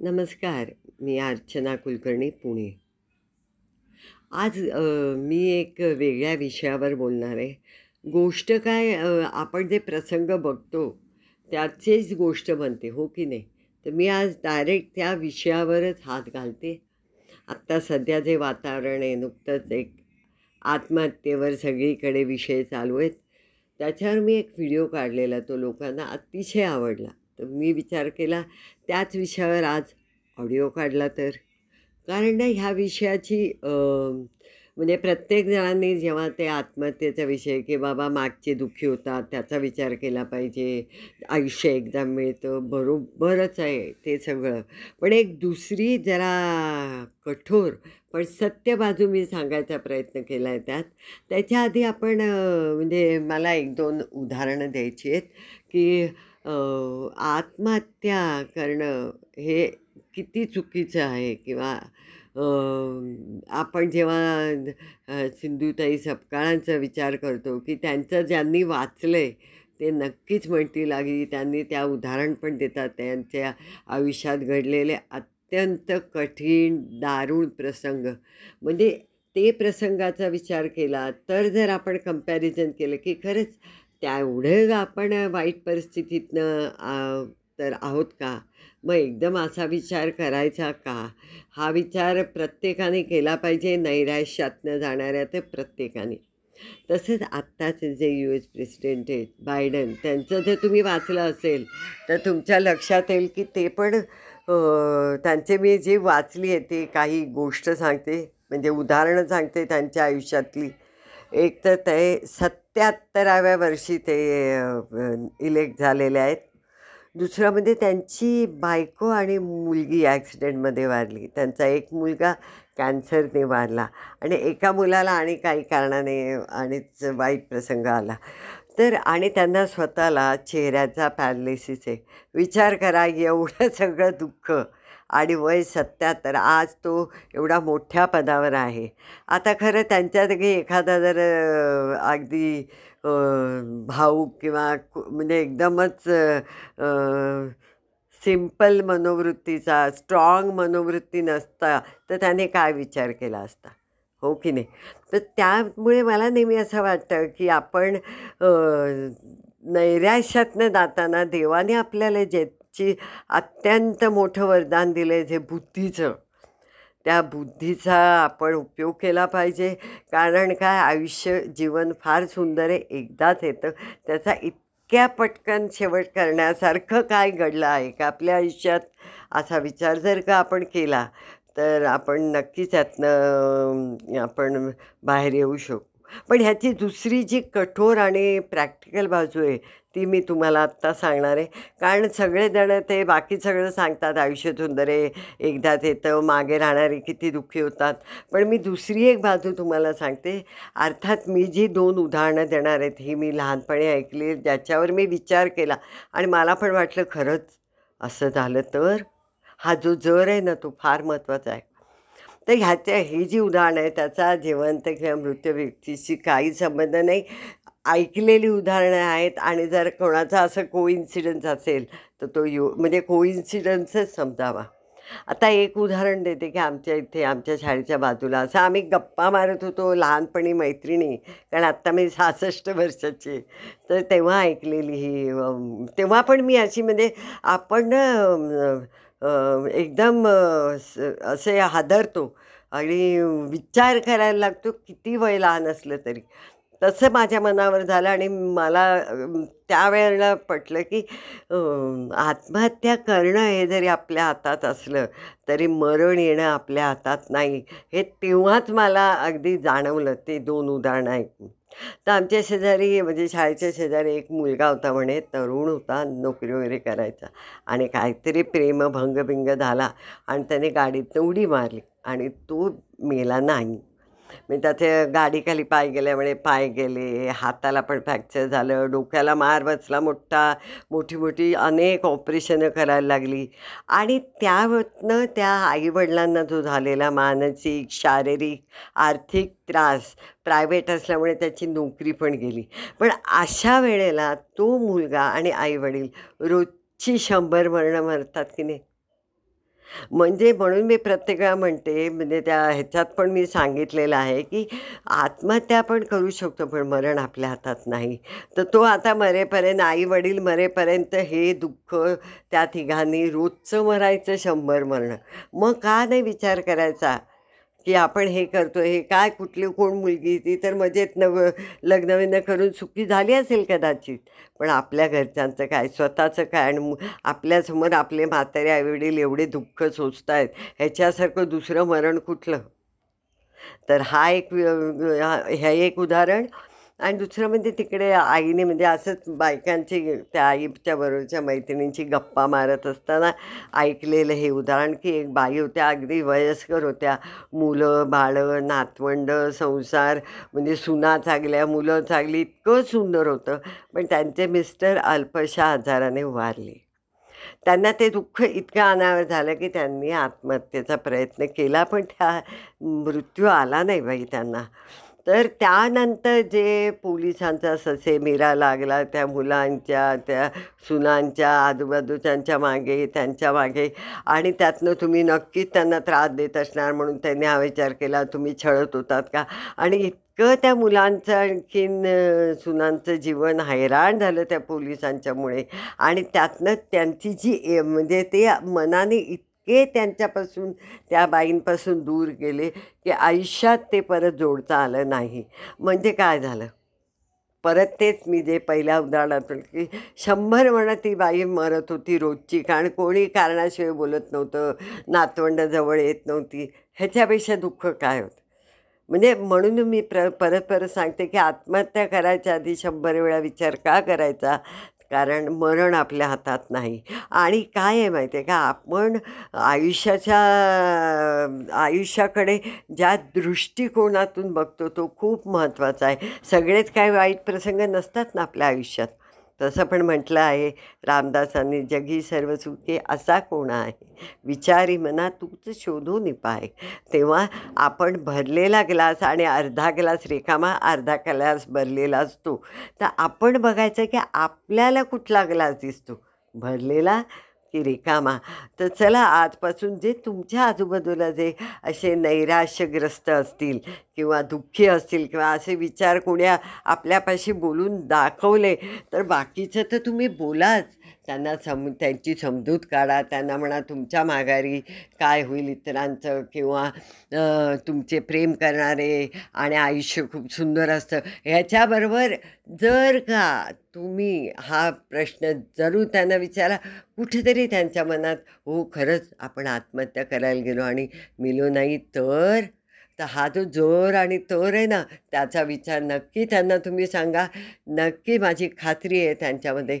नमस्कार मी अर्चना कुलकर्णी पुणे. आज मी एक वेगळ्या विषयावर बोलणार आहे. गोष्ट काय आपण जे प्रसंग बघतो त्याचीच गोष्ट बनते हो की नाही? तर मी आज डायरेक्ट त्या विषयावरच हात घालते. आत्ता सध्या जे वातावरण आहे नुकतंच एक आत्महत्येवर सगळीकडे विषय चालू आहेत. त्याच्यावर मी एक व्हिडिओ काढलेला तो लोकांना अतिशय आवडला. तर मी विचार केला त्याच विषयावर आज ऑडिओ काढला तर. कारण ना ह्या विषयाची म्हणजे प्रत्येक जणांनी जेव्हा ते आत्महत्येचा विषय की बाबा मागचे दुःखी होतात त्याचा विचार केला पाहिजे आयुष्य एकदा मिळतं बरोबरच आहे ते सगळं. पण एक दुसरी जरा कठोर पण सत्य बाजू मी सांगायचा प्रयत्न केला आहे त्यात. त्याच्या आधी आपण म्हणजे मला एक दोन उदाहरणं द्यायची आहेत की आत्महत्या करणं हे किती चुकीचं आहे किंवा आपण जेव्हा सिंधुताई सपकाळांचा विचार करतो की त्यांचं ज्यांनी वाचलं आहे ते नक्कीच म्हणतील लागली त्यांनी त्या उदाहरण पण देतात. त्यांच्या आयुष्यात घडलेले अत्यंत कठीण दारुण प्रसंग. म्हणजे ते प्रसंगाचा विचार केला तर जर आपण कंपॅरिझन केलं की खरंच त्या एवढं आपण वाईट परिस्थितीतनं तर आहोत का? मग एकदम असा विचार करायचा का? हा विचार प्रत्येकाने केला पाहिजे नैराश्यातनं जाणाऱ्या तर प्रत्येकाने. तसेच आत्ताचे जे यू एस प्रेसिडेंट आहेत बायडन त्यांचं जर तुम्ही वाचलं असेल तर तुमच्या लक्षात येईल की ते पण त्यांचे मी जी वाचली आहे ती काही गोष्ट सांगते म्हणजे उदाहरणं सांगते त्यांच्या आयुष्यातली. एक तर ते सत्याहत्तराव्या वर्षी ते इलेक्ट झालेले आहेत. दुसरं म्हणजे त्यांची बायको आणि मुलगी ॲक्सिडेंटमध्ये वारली. त्यांचा एक मुलगा कॅन्सरने वारला आणि एका मुलाला आणि काही कारणाने आणिच वाईट प्रसंग आला. तर आणि त्यांना स्वतःला चेहऱ्याचा पॅरालिसिस आहे. विचार करा एवढं सगळं दुःख. आणि वय सत्याहत्तर. आज तो एवढा मोठ्या पदावर आहे. आता खरं त्यांच्यात एखादा जर अगदी भाऊक किंवा कु- म्हणजे एकदमच सिंपल मनोवृत्तीचा स्ट्रॉंग मनोवृत्ती नसता तर त्याने काय विचार केला असता? हो की नाही? तर त्यामुळे मला नेहमी असं वाटतं की आपण नैराश्यातनं जाताना देवाने आपल्याला जे ची अत्यंत मोठं वरदान दिलं आहे जे बुद्धीचं. त्या बुद्धीचा आपण उपयोग केला पाहिजे. कारण काय? आयुष्य जीवन फार सुंदर आहे. एकदाच येतं. त्याचा इतक्या पटकन शेवट करण्यासारखं काय घडलं आहे का? आपल्या आयुष्यात असा विचार जर का आपण केला तर आपण नक्कीच त्यातनं आपण बाहेर येऊ शकू. पण ह्याची दुसरी जी कठोर आणि प्रॅक्टिकल बाजू आहे ती मी तुम्हाला आत्ता सांगणार आहे. कारण सगळेजण ते बाकी सगळं सांगतात आयुष्य सुंदर आहे एकदाच येतं मागे राहणारे किती दुःखी होतात. पण मी दुसरी एक बाजू तुम्हाला सांगते. अर्थात मी जी दोन उदाहरणं देणार आहेत ही मी लहानपणी ऐकली ज्याच्यावर मी विचार केला आणि मला पण वाटलं खरंच असं झालं तर? हा जो जर आहे ना तो फार महत्त्वाचा आहे. तर ह्याच्या ही जी उदाहरणं आहे त्याचा जिवंत किंवा मृत व्यक्तीशी काही संबंध नाही. ऐकलेली उदाहरणं आहेत आणि जर कोणाचा असं कोइन्सिडन्स असेल तर तो यो म्हणजे कोइन्सिडन्सच समजावा. आता एक उदाहरण देते की आमच्या इथे आमच्या शाळेच्या बाजूला असं आम्ही गप्पा मारत होतो लहानपणी मैत्रिणी कारण आत्ता मी सहासष्ट वर्षाची तर तेव्हा ऐकलेली ही तेव्हा पण मी अशी म्हणजे आपण एकदम असे हादरतो आणि विचार करायला लागतो किती वय लहान असलं तरी. तसं माझ्या मनावर झालं आणि मला त्यावेळेला पटलं की आत्महत्या करणं हे जरी आपल्या हातात असलं तरी मरण येणं आपल्या हातात नाही. हे तेव्हाच मला अगदी जाणवलं ते दोन उदाहरणं ऐकून. तर आमच्या शेजारी म्हणजे शाळेच्या शेजारी एक मुलगा होता म्हणे तरुण होता नोकरी वगैरे करायचा. आणि काहीतरी प्रेमभंगबिंग झाला आणि त्याने गाडीतनं उडी मारली आणि तो मेला नाही. मी त्याचे गाडीखाली पाय गेल्यामुळे पाय गेले हाताला पण फ्रॅक्चर झालं डोक्याला मार बसला मोठा मोठी मोठी अनेक ऑपरेशनं करायला लागली. आणि त्यातनं त्या आईवडिलांना जो झालेला मानसिक शारीरिक आर्थिक त्रास प्रायव्हेट असल्यामुळे त्याची नोकरी पण गेली. पण अशा वेळेला तो मुलगा आणि आईवडील रोजची शंभर मरणं मरतात की नाही? म्हणजे म्हणून मी प्रत्येकाला म्हणते म्हणजे त्या ह्याच्यात पण मी सांगितलेलं आहे की आत्महत्या पण करू शकतो पण मरण आपल्या हातात नाही. तर तो आता मरेपर्यंत आई वडील मरेपर्यंत हे दुःख त्या तिघांनी रोजचं मरायचं शंभर मरणं. मग का नाही विचार करायचा? की आपण हे करतो हे काय कुठली कोण मुलगी ती तर मजेत नव लग्न करून सुखी झाली असेल कदाचित. पण आपल्या घरच्यांचं काय स्वतःचं काय आणि आपल्यासमोर आपले म्हातारे आईवडील एवढे दुःख सोचत आहेत ह्याच्यासारखं दुसरं मरण कुठलं? तर हा एक हे एक उदाहरण आणि दुसरं म्हणजे तिकडे आईने म्हणजे असंच बायकांची त्या आईच्या बरोबरच्या मैत्रिणींची गप्पा मारत असताना ऐकलेलं हे उदाहरण की एक बाई होत्या अगदी वयस्कर होत्या. मुलं बाळं नातवंड संसार म्हणजे सुना चांगल्या मुलं चांगली इतकं सुंदर होतं. पण त्यांचे मिस्टर अल्पशा आजाराने उभारले त्यांना ते दुःख इतकं अनावर झालं की त्यांनी आत्महत्येचा प्रयत्न केला पण त्या मृत्यू आला नाही बाई त्यांना. तर त्यानंतर जे पोलिसांचा ससेमिरा लागला त्या मुलांच्या त्या सुनांच्या आजूबाजूच्यांच्या मागे त्यांच्या मागे आणि त्यातनं तुम्ही नक्कीच त्यांना त्रास देत असणार म्हणून त्यांनी हा विचार केला तुम्ही छळत होतात का? आणि इतकं त्या मुलांचं आणखीन सुनांचं जीवन हैराण झालं त्या पोलिसांच्यामुळे आणि त्यातनं त्यांची जी म्हणजे ते मनाने इत इतके त्यांच्यापासून त्या बाईंपासून दूर गेले की आयुष्यात ते परत जोडता आलं नाही. म्हणजे काय झालं? परत तेच मी जे पहिल्या उदाहरणातून की शंभर म्हणत ती बाई मरत होती रोजची कारण कोणी कारणाशिवाय बोलत नव्हतं नातवंड जवळ येत नव्हती. ह्याच्यापेक्षा दुःख काय होतं? म्हणजे म्हणून मी प्र परत परत सांगते की आत्महत्या करायच्या आधी शंभर वेळा विचार का करायचा? कारण मरण आपल्या हातात नाही. आणि काय आहे माहिती आहे का? आपण आयुष्याच्या आयुष्याकडे ज्या दृष्टिकोनातून बघतो तो खूप महत्त्वाचा आहे. सगळेच काय वाईट प्रसंग नसतात ना आपल्या आयुष्यात. तसं पण म्हटलं आहे रामदासांनी जगी सर्व सुखे असा कोण आहे? विचारी मना तूच शोधून पाय तेव्हा आपण भरलेला ग्लास आणि अर्धा ग्लास रेखामा अर्धा ग्लास भरलेला असतो. तर आपण बघायचं की आपल्याला कुठला ग्लास दिसतो? भरलेला की रिकामा. तर चला आजपासून जे तुमच्या आजूबाजूला जे असे नैराश्यग्रस्त असतील किंवा दुःखी असतील किंवा असे विचार कोण्या आपल्यापाशी बोलून दाखवले तर बाकीचं तर तुम्ही बोलाच. त्यांना सम त्यांची समजूत काढा त्यांना म्हणा तुमच्या माघारी काय होईल इतरांचं किंवा तुमचे प्रेम करणारे आणि आयुष्य खूप सुंदर असतं. ह्याच्याबरोबर जर का तुम्ही हा प्रश्न जरूर त्यांना विचारा कुठेतरी त्यांच्या मनात हो खरंच आपण आत्महत्या करायला गेलो आणि मिलो नाही तर? तर हा जो जोर आणि तोर आहे ना त्याचा विचार नक्की त्यांना तुम्ही सांगा. नक्की माझी खात्री आहे त्यांच्यामध्ये.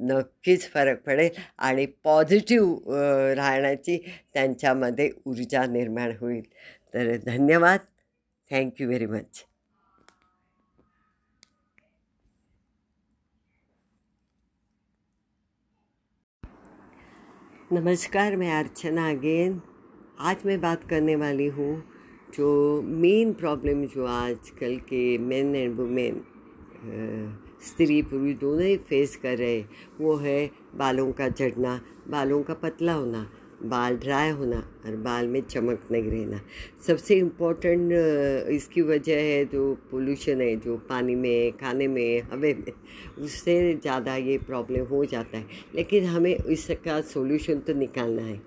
नक्कीच फरक पडेल आणि पॉझिटिव्ह राहण्याची त्यांच्यामध्ये ऊर्जा निर्माण होईल. तर धन्यवाद. थँक्यू व्हेरी मच नमस्कार, मैं अर्चना अगेन आज मैं बात करने वाली हूँ जो मेन प्रॉब्लम जो आजकल के मेन एंड वुमेन स्त्री पुरुष दोनों ही फेस कर रहे वो है बालों का झड़ना, बालों का पतला होना, बाल ड्राई होना और बाल में चमक नहीं रहना। सबसे इम्पोर्टेंट इसकी वजह है जो पोल्यूशन है, जो पानी में, खाने में, हवे में, उससे ज़्यादा ये प्रॉब्लम हो जाता है। लेकिन हमें इसका सोल्यूशन तो निकालना है।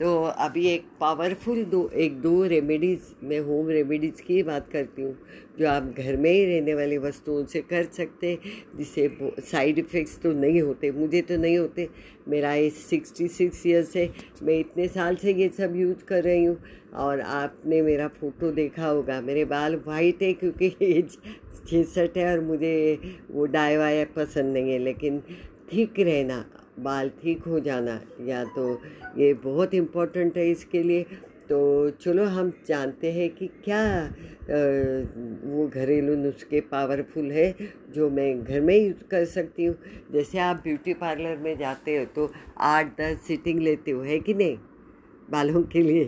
तो अभी एक पावरफुल दो, एक दो रेमेडीज़ मैं होम रेमेडीज़ की बात करती हूँ, जो आप घर में ही रहने वाली वस्तुओं से कर सकते जिससे साइड इफ़ेक्ट्स तो नहीं होते, मुझे तो नहीं होते, मेरा एज सिक्सटी सिक्स ईयर्स है, मैं इतने साल से ये सब यूज़ कर रही हूँ, और आपने मेरा फ़ोटो देखा होगा, मेरे बाल वाइट है क्योंकि एज छिसठ है और मुझे वो डाई वाया पसंद नहीं है, लेकिन ठीक रहना। बाल ठीक हो जाना, या तो ये बहुत इम्पोर्टेंट है इसके लिए। तो चलो हम जानते हैं कि क्या वो घरेलू नुस्खे पावरफुल है, जो मैं घर में यूज़ कर सकती हूँ। जैसे आप ब्यूटी पार्लर में जाते हो तो आठ दस सीटिंग लेते हो, है कि नहीं? बालों के लिए।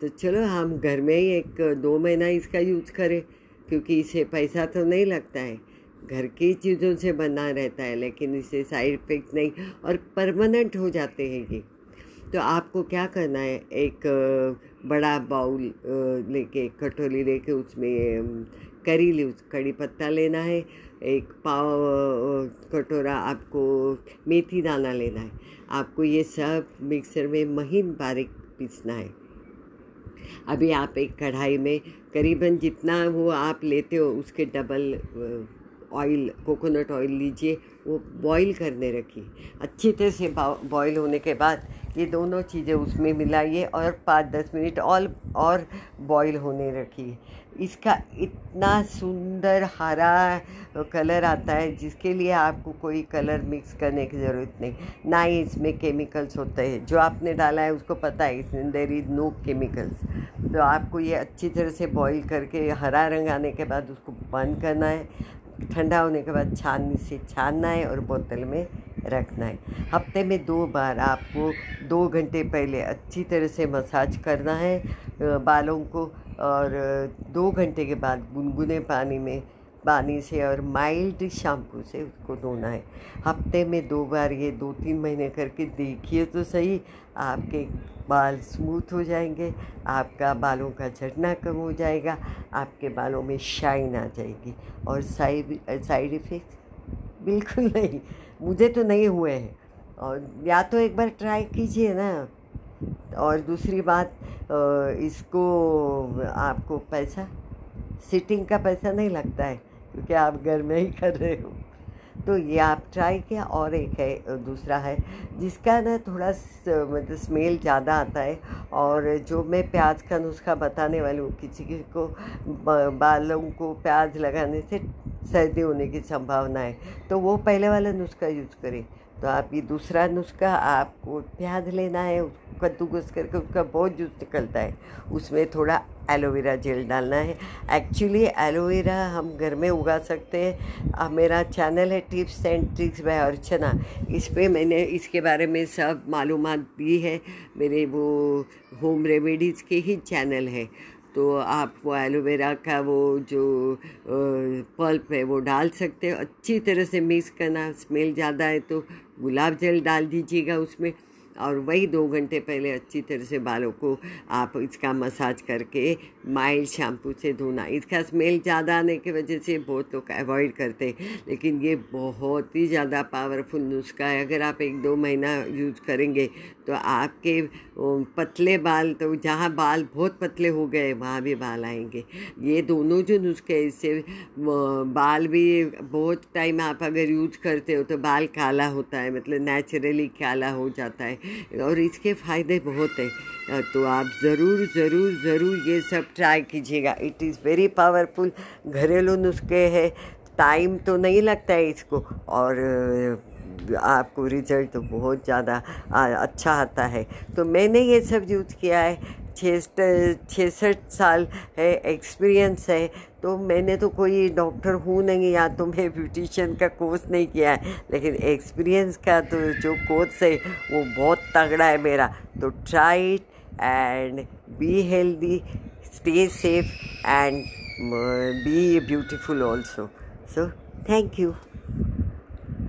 तो चलो हम घर में ही एक दो महीना इसका यूज़ करें, क्योंकि इसे पैसा तो नहीं लगता है। घर की चीज़ों से बना रहता है, लेकिन इससे साइड इफ़ेक्ट नहीं और परमानेंट हो जाते हैं ये। तो आपको क्या करना है? एक बड़ा बाउल लेके, कटोरी लेके उसमें करी लीव्स कड़ी पत्ता लेना है। एक पाव कटोरा आपको मेथी दाना लेना है। आपको ये सब मिक्सर में महीन बारीक पीसना है। अभी आप एक कढ़ाई में करीबन जितना वो आप लेते हो, उसके डबल ऑयल कोकोनट ऑयल लीजिए, वो बॉईल करने रखिए। अच्छी तरह से बॉईल होने के बाद ये दोनों चीज़ें उसमें मिलाइए और पाँच दस मिनट और और बॉईल होने रखिए। इसका इतना सुंदर हरा कलर आता है, जिसके लिए आपको कोई कलर मिक्स करने की ज़रूरत नहीं। ना ही इसमें केमिकल्स होते हैं। जो आपने डाला है, उसको पता है, इसमें देर इज़ नो केमिकल्स तो आपको ये अच्छी तरह से बॉईल करके हरा रंग आने के बाद उसको बंद करना है। ठंडा होने के बाद छाननी से छानना है और बोतल में रखना है। हफ़्ते में दो बार आपको दो घंटे पहले अच्छी तरह से मसाज करना है बालों को और दो घंटे के बाद गुनगुने पानी में पानी से और माइल्ड शैम्पू से उसको धोना है। हफ़्ते में दो बार ये दो तीन महीने करके देखिए तो सही, आपके बाल स्मूथ हो जाएँगे, आपका बालों का झटना कम हो जाएगा, आपके बालों में शाइन आ जाएगी। और साइड साइड इफ़ेक्ट बिल्कुल नहीं, मुझे तो नहीं हुए हैं। और या तो एक बार ट्राई कीजिए ना। और दूसरी बात इसको आपको पैसा, सिटिंग का पैसा नहीं लगता है। क्योंकि आप घर में ही कर रहे हो। तो ये आप ट्राई किया और एक है, दूसरा है, जिसका ना थोड़ा मतलब स्मेल ज़्यादा आता है और जो मैं प्याज का नुस्खा बताने वाली हूँ, किसी किसी को बालों को प्याज लगाने से सर्दी होने की संभावना है तो वो पहले वाला नुस्खा यूज़ करें। तो आप ये दूसरा नुस्खा आपको प्याज लेना है, उसको कद्दूकस करके उसका बहुत जूस निकलता है। उसमें थोड़ा एलोवेरा जेल डालना है। एक्चुअली एलोवेरा हम घर में उगा सकते हैं। मेरा चैनल है tips and tricks by Archana इस पर मैंने इसके बारे में सब मालूम दी है। मेरे वो होम रेमेडीज़ के ही चैनल है। तो आप वो एलोवेरा का वो जो पल्प है, वो डाल सकते हो। अच्छी तरह से मिक्स करना, स्मेल ज़्यादा है तो गुलाब जल डाल दीजिएगा उसमें। और वही दो घंटे पहले अच्छी तरह से बालों को आप इसका मसाज करके माइल्ड शैम्पू से धोना। इसका स्मेल ज़्यादा आने की वजह से बहुत लोग अवॉइड करते हैं। लेकिन ये बहुत ही ज़्यादा पावरफुल नुस्खा है। अगर आप एक दो महीना यूज़ करेंगे तो आपके पतले बाल तो जहाँ बाल बहुत पतले हो गए, वहाँ भी बाल आएँगे। ये दोनों जो नुस्खे इससे बाल भी बहुत टाइम आप अगर यूज़ करते हो तो बाल काला होता है मतलब नेचुरली काला हो जाता है, और इसके फ़ायदे बहुत हैं। तो आप ज़रूर ज़रूर ज़रूर ये सब ट्राई कीजिएगा। It is very powerful. घरेलू नुस्खे हैं, टाइम तो नहीं लगता है इसको, और आपको रिज़ल्ट तो बहुत ज़्यादा अच्छा आता है। तो मैंने ये सब यूज़ किया है। छिसठ साल है एक्सपीरियंस है। तो मैंने तो कोई डॉक्टर हूँ नहीं, या तो मैं ब्यूटिशियन का कोर्स नहीं किया है। लेकिन एक्सपीरियंस का तो जो कोर्स है, वो बहुत तगड़ा है मेरा। तो try it and be healthy stay safe and be beautiful also so thank you